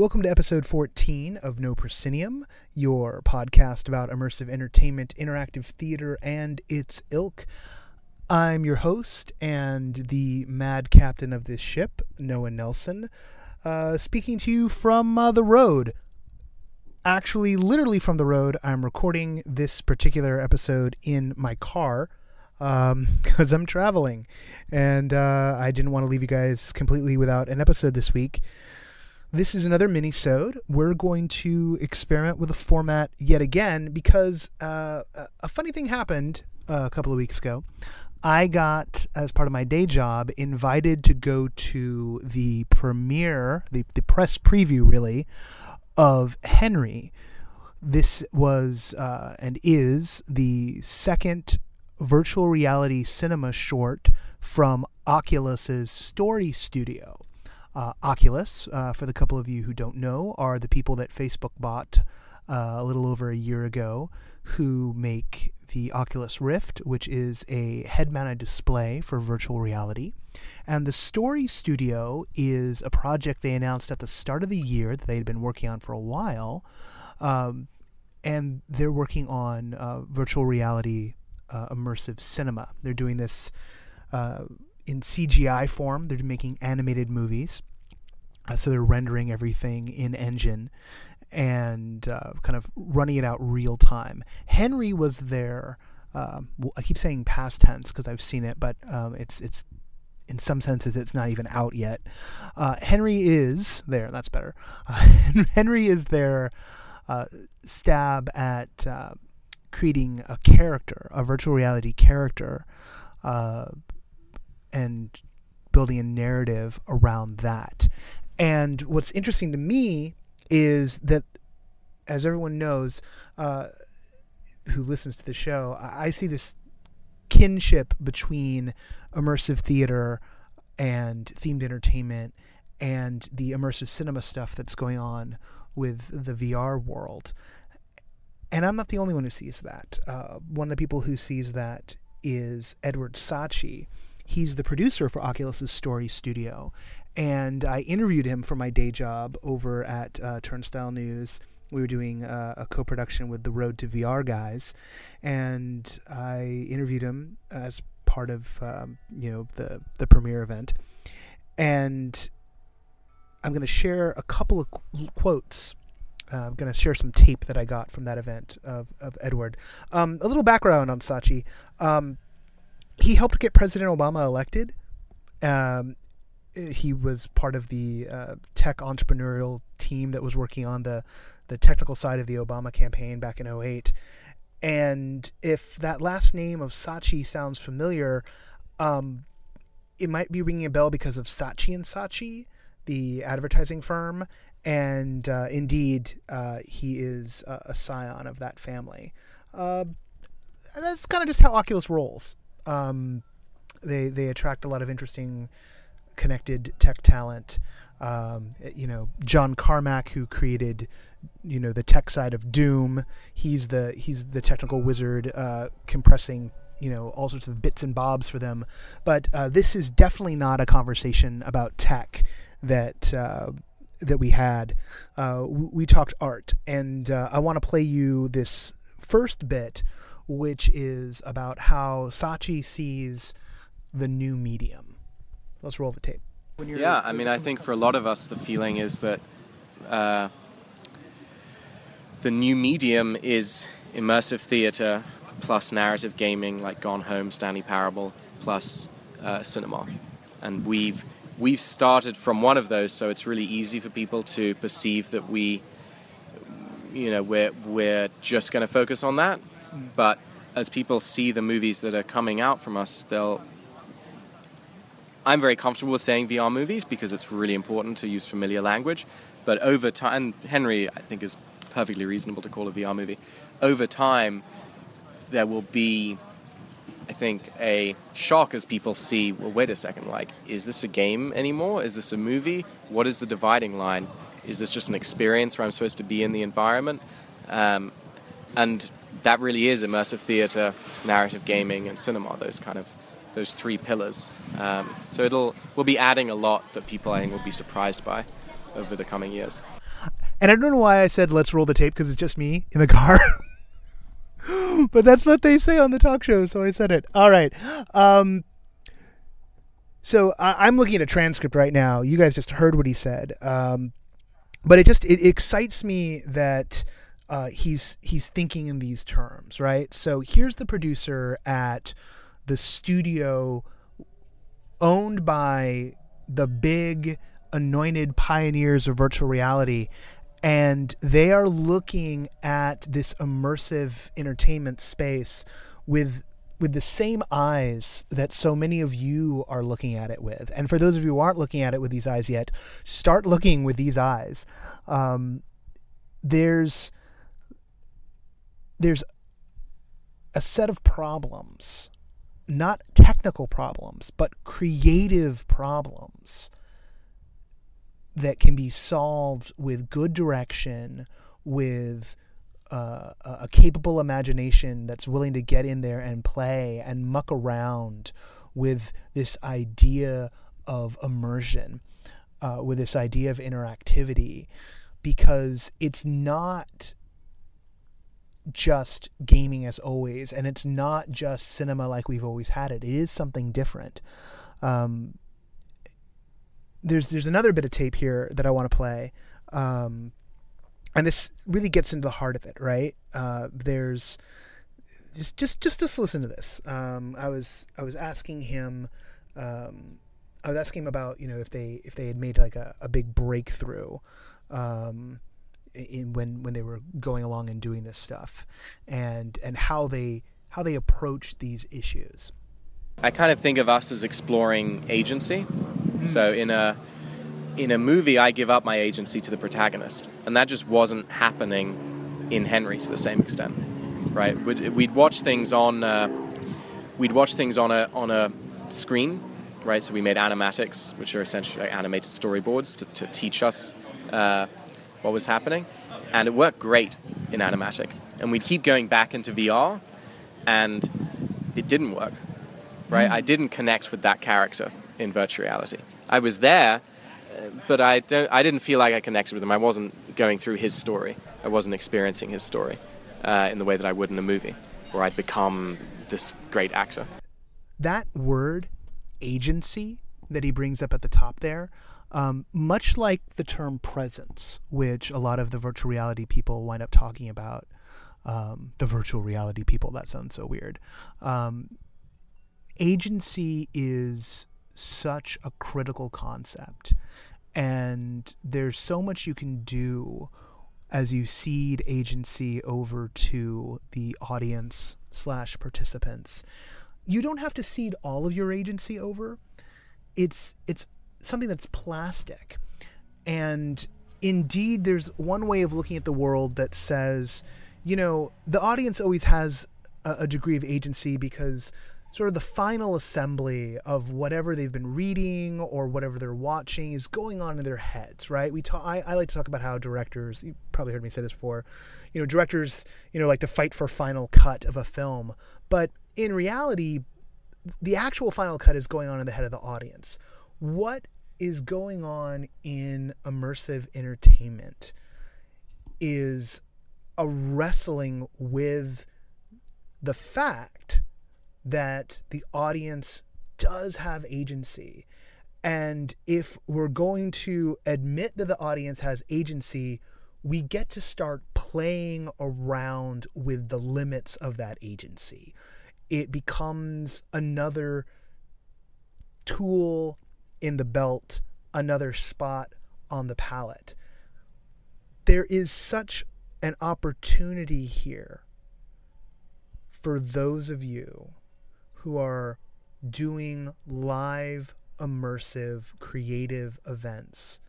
Welcome to episode 14 of No Proscenium, your podcast about immersive entertainment, interactive theater, and its ilk. I'm your host and the mad captain of this ship, Noah Nelson, uh, speaking to you from uh, the road. Actually, literally from the road. I'm recording this particular episode in my car because um, I'm traveling, and uh, I didn't want to leave you guys completely without an episode this week. This is another mini-sode. We're going to experiment with a format yet again because uh, a funny thing happened a couple of weeks ago. I got, as part of my day job, invited to go to the premiere, the, the press preview, really, of Henry. This was uh, and is the second virtual reality cinema short from Oculus's Story Studio. Uh, Oculus, uh, for the couple of you who don't know, are the people that Facebook bought uh, a little over a year ago who make the Oculus Rift, which is a head mounted display for virtual reality. And the Story Studio is a project they announced at the start of the year that they had been working on for a while. Um, and they're working on uh, virtual reality uh, immersive cinema. They're doing this uh, in CGI form. They're making animated movies. Uh, so they're rendering everything in engine and uh, kind of running it out real time. Henry was there. Um, I keep saying past tense because I've seen it, but um, it's it's in some senses it's not even out yet. Uh, Henry is there. That's better. Uh, Henry is their uh, stab at uh, creating a character, a virtual reality character, and building a narrative around that. And what's interesting to me is that, as everyone knows, uh, who listens to the show, I see this kinship between immersive theater and themed entertainment and the immersive cinema stuff that's going on with the VR world. And I'm not the only one who sees that. Uh, one of the people who sees that is Edward Saatchi. He's the producer for Oculus's Story Studio. And I interviewed him for my day job over at uh, Turnstyle News. We were doing uh, a co production with the Road to VR guys. And I interviewed him as part of um, you know the, the premiere event. And I'm going to share a couple of quotes uh, I'm going to share some tape that I got from that event of, of Edward. Um, a little background on Saatchi. Um, he helped get President Obama elected. Um, he was part of the uh, tech entrepreneurial team that was working on the, the technical side of the Obama campaign back in 08. And if that last name of Saatchi sounds familiar, um, it might be ringing a bell because of Saatchi and Saatchi, the advertising firm, and uh, indeed, uh, he is a, a, scion of that family. Uh, that's kind of just how Oculus rolls. Um, they they attract a lot of interesting, connected tech talent. Um, you know, John Carmack, who created, you know, the tech side of Doom. He's the he's the technical wizard, uh, compressing you know all sorts of bits and bobs for them. But uh, this is definitely not a conversation about tech that uh, that we had, uh, we talked art, and uh, I want to play you this first bit, which is about how Saatchi sees the new medium. Let's roll the tape. Yeah, I mean, I think for a lot of us, the feeling is that uh, the new medium is immersive theater plus narrative gaming, like Gone Home, Stanley Parable, plus uh, cinema, and we've we've started from one of those, so it's really easy for people to perceive that we, you know, we're we're just going to focus on that. But as people see the movies that are coming out from us, they'll. I'm very comfortable with saying VR movies because it's really important to use familiar language. But over time, Henry, I think, is perfectly reasonable to call a VR movie. Over time, there will be I think, a shock as people see, well, wait a second, like, is this a game anymore? Is this a movie? What is the dividing line? Is this just an experience where I'm supposed to be in the environment? Um, and that really is immersive theater, narrative gaming, and cinema. Those kind of those three pillars. Um, so it'll we'll be adding a lot that people I think will be surprised by. over the coming years. And I don't know why I said let's roll the tape because it's just me in the car. but that's what they say on the talk show, so I said it. All right. Um, so I, am looking at a transcript right now. You guys just heard what he said, um, but it just it, excites me that uh, he's he's thinking in these terms, right? So here's the producer at the studio owned by the big anointed pioneers of virtual reality and they are looking at this immersive entertainment space with with the same eyes that so many of you are looking at it with. And for those of you who aren't looking at it with these eyes yet, start looking with these eyes. Um, there's there's a set of problems, not technical problems, but creative problems that can be solved with good direction, with uh, a capable imagination that's willing to get in there and play and muck around with this idea of immersion, uh, with this idea of interactivity, because it's not just gaming as always, and it's not just cinema like we've always had it. It is something different. Um, there's there's another bit of tape here that I want to play, um, and this really gets into the heart of it. Right? Uh, there's just just just just listen to this. Um, I was I was asking him. Um, I was asking him about you know if they if they had made like a, a big breakthrough um, in when when they were going along and doing this stuff, and and how they how they approached these issues. I kind of think of us as exploring agency. Mm. So in a in a movie, I give up my agency to the protagonist, and that just wasn't happening in Henry to the same extent, right? We'd, we'd watch things on uh, we'd watch things on a on a screen, right? So we made animatics, which are essentially like animated storyboards to, to teach us uh, what was happening, and it worked great in animatic. And we'd keep going back into VR, and it didn't work, right? Mm. I didn't connect with that character in virtual reality. I was there, but I don't. I didn't feel like I connected with him. I wasn't going through his story. I wasn't experiencing his story uh, in the way that I would in a movie, where I'd become this great actor. That word, agency, that he brings up at the top there, um, much like the term presence, which a lot of the virtual reality people wind up talking about. Um, the virtual reality people. That sounds so weird. Um, agency is such a critical concept. And there's so much you can do as you cede agency over to the audience slash participants. You don't have to cede all of your agency over. It's it's something that's plastic. And indeed there's one way of looking at the world that says, you know, the audience always has a, a degree of agency because sort of the final assembly of whatever they've been reading or whatever they're watching is going on in their heads, right? We talk, I, I like to talk about how directors, you probably heard me say this before, you know, directors, you know, like to fight for final cut of a film, but in reality, the actual final cut is going on in the head of the audience. What is going on in immersive entertainment is a wrestling with the fact that the audience does have agency. And if we're going to admit that the audience has agency, we get to start playing around with the limits of that agency. It becomes another tool in the belt, another spot on the palette. There is such an opportunity here for those of you who are doing live, immersive, creative events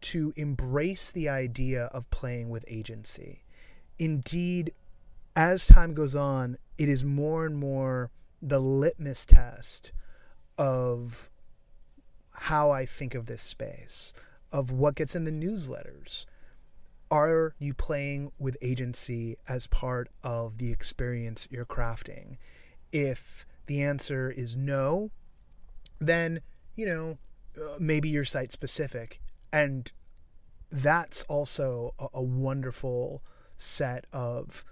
to embrace the idea of playing with agency. Indeed, as time goes on, it is more and more the litmus test of how I think of this space, of what gets in the newsletters. Are you playing with agency as part of the experience you're crafting? If the answer is no, then, you know, uh, maybe you're site specific. and that's also a, a wonderful set of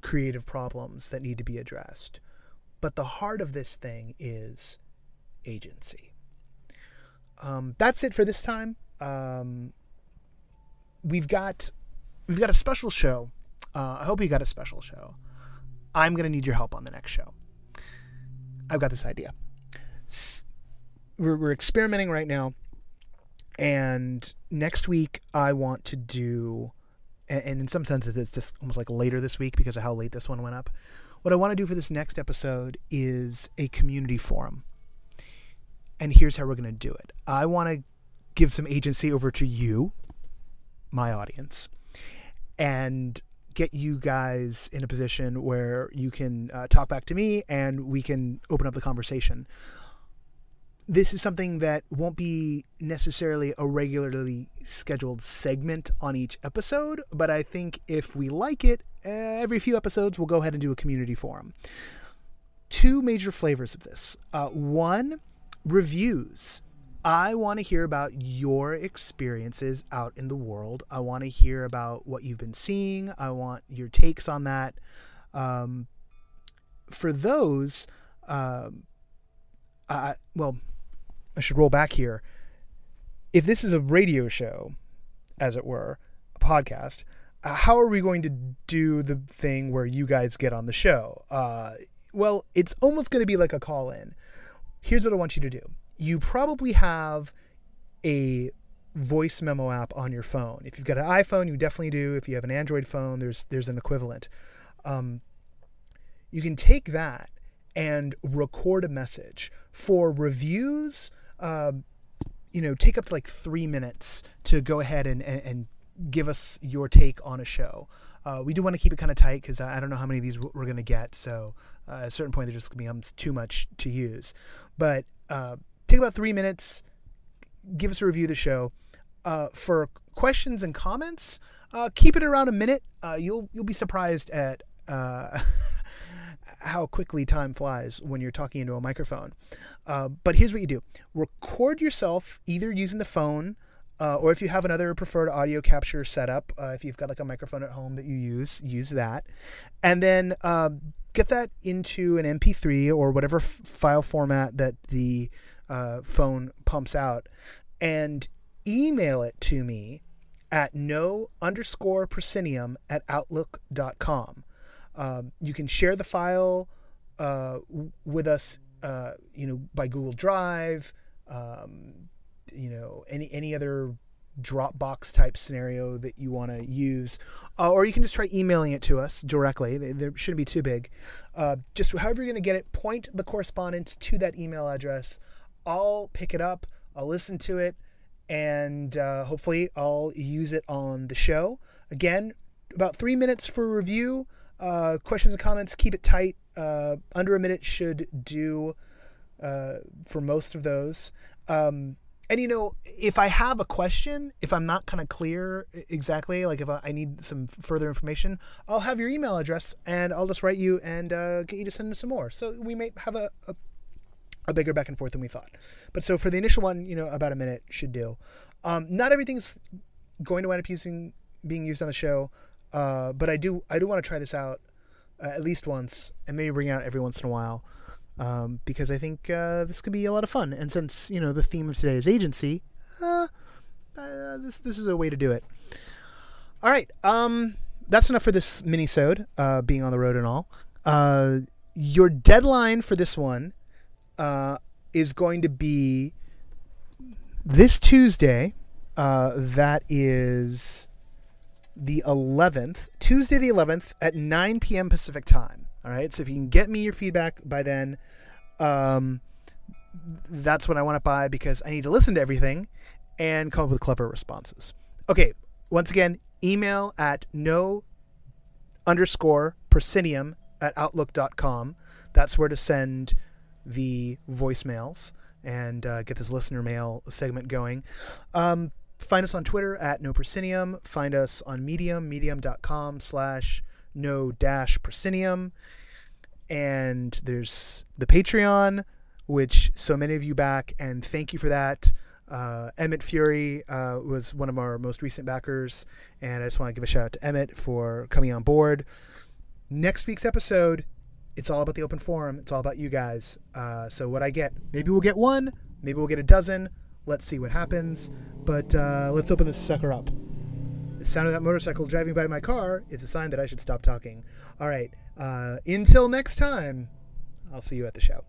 creative problems that need to be addressed. But the heart of this thing is agency. Um, that's it for this time. Um, we've got we've got a special show. Uh, I hope you got a special show. I'm gonna need your help on the next show. I've got this idea. We're, we're experimenting right now, and next week I want to do, and, and in some senses it's just almost like later this week because of how late this one went up. What I want to do for this next episode is a community forum. And here's how we're going to do it. I want to give some agency over to you, my audience, and get you guys in a position where you can uh, talk back to me and we can open up the conversation. This is something that won't be necessarily a regularly scheduled segment on each episode, but I think if we like it, every few episodes we'll go ahead and do a community forum. Two major flavors of this. Uh, one, reviews. I want to hear about your experiences out in the world. I want to hear about what you've been seeing. I want your takes on that. Um, for those, um, I, well, I should roll back here. If this is a radio show, as it were, a podcast, uh, how are we going to do the thing where you guys get on the show? Uh, well, it's almost going to be like a call in. Here's what I want you to do you probably have a voice memo app on your phone. If you've got an iPhone, you definitely do. If you have an Android phone, there's there's an equivalent. Um, you can take that and record a message for reviews. Um, you know, take up to like three minutes to go ahead and, and, and give us your take on a show. Uh, we do want to keep it kind of tight because I don't know how many of these we're going to get. So uh, at a certain point, they're just going to become too much to use. But uh, take about three minutes, give us a review of the show. Uh, for questions and comments, uh, keep it around a minute. Uh, you'll you'll be surprised at how quickly time flies when you're talking into a microphone. But here's what you do: record yourself either using the phone. Uh, or if you have another preferred audio capture setup, uh, if you've got like a microphone at home that you use, use that, and then um, get that into an MP3 or whatever f- file format that the uh, phone pumps out, and email it to me at no underscore proscenium at outlook.com. Um, you can share the file uh, with us, uh, you know, by Google Drive, um, you know, any any other Dropbox type scenario that you want to use, uh, or you can just try emailing it to us directly. They shouldn't be too big. Uh, just however you're going to get it, point the correspondence to that email address. I'll pick it up. I'll listen to it, and uh, hopefully I'll use it on the show. Again, about three minutes for review. Uh, questions and comments, keep it tight. Uh, under a minute should do uh, for most of those. Um, and you know, if I have a question, if I'm not kind of clear exactly, like if I, need some further information, I'll have your email address and I'll just write you and uh, get you to send us some more. So we may have a, a a bigger back and forth than we thought. But so for the initial one, you know, about a minute should do. Um, not everything's going to wind up using being used on the show, uh, but I do I do want to try this out uh, at least once and maybe bring it out every once in a while um, because I think uh, this could be a lot of fun. And since you know the theme of today is agency, uh, uh, this this is a way to do it. All right, um, that's enough for this mini-sode, uh, being on the road and all. Uh, your deadline for this one uh, is going to be this Tuesday. That is the 11th, Tuesday the 11th at 9 p.m. Pacific time. All right. So if you can get me your feedback by then, um, that's what I want it by because I need to listen to everything and come up with clever responses. Okay. Once again, email at no underscore proscenium at outlook.com. That's where to send the voicemails and uh, get this listener mail segment going. Um, find us on Twitter at no proscenium. Find us on Medium, medium.com slash no dash proscenium. And there's the Patreon, which so many of you back, and thank you for that. Uh, Emmett Fury uh, was one of our most recent backers, and I just want to give a shout out to Emmett for coming on board. Next week's episode, it's all about the open forum. It's all about you guys. Uh, so what I get, maybe we'll get one, maybe we'll get a dozen. Let's see what happens. But uh, let's open this sucker up. The sound of that motorcycle driving by my car is a sign that I should stop talking. All right. Uh, until next time, I'll see you at the show.